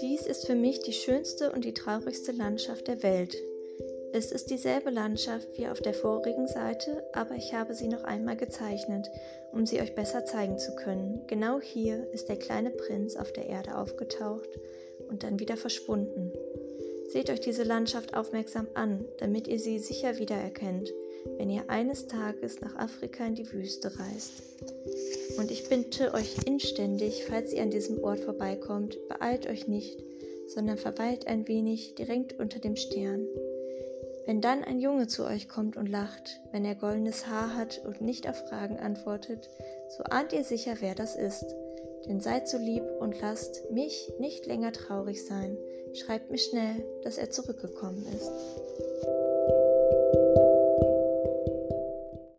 Dies ist für mich die schönste und die traurigste Landschaft der Welt. Es ist dieselbe Landschaft wie auf der vorigen Seite, aber ich habe sie noch einmal gezeichnet, um sie euch besser zeigen zu können. Genau hier ist der kleine Prinz auf der Erde aufgetaucht und dann wieder verschwunden. Seht euch diese Landschaft aufmerksam an, damit ihr sie sicher wiedererkennt, wenn ihr eines Tages nach Afrika in die Wüste reist. Und ich bitte euch inständig, falls ihr an diesem Ort vorbeikommt, beeilt euch nicht, sondern verweilt ein wenig direkt unter dem Stern. Wenn dann ein Junge zu euch kommt und lacht, wenn er goldenes Haar hat und nicht auf Fragen antwortet, so ahnt ihr sicher, wer das ist. Denn seid so lieb und lasst mich nicht länger traurig sein. Schreibt mir schnell, dass er zurückgekommen ist.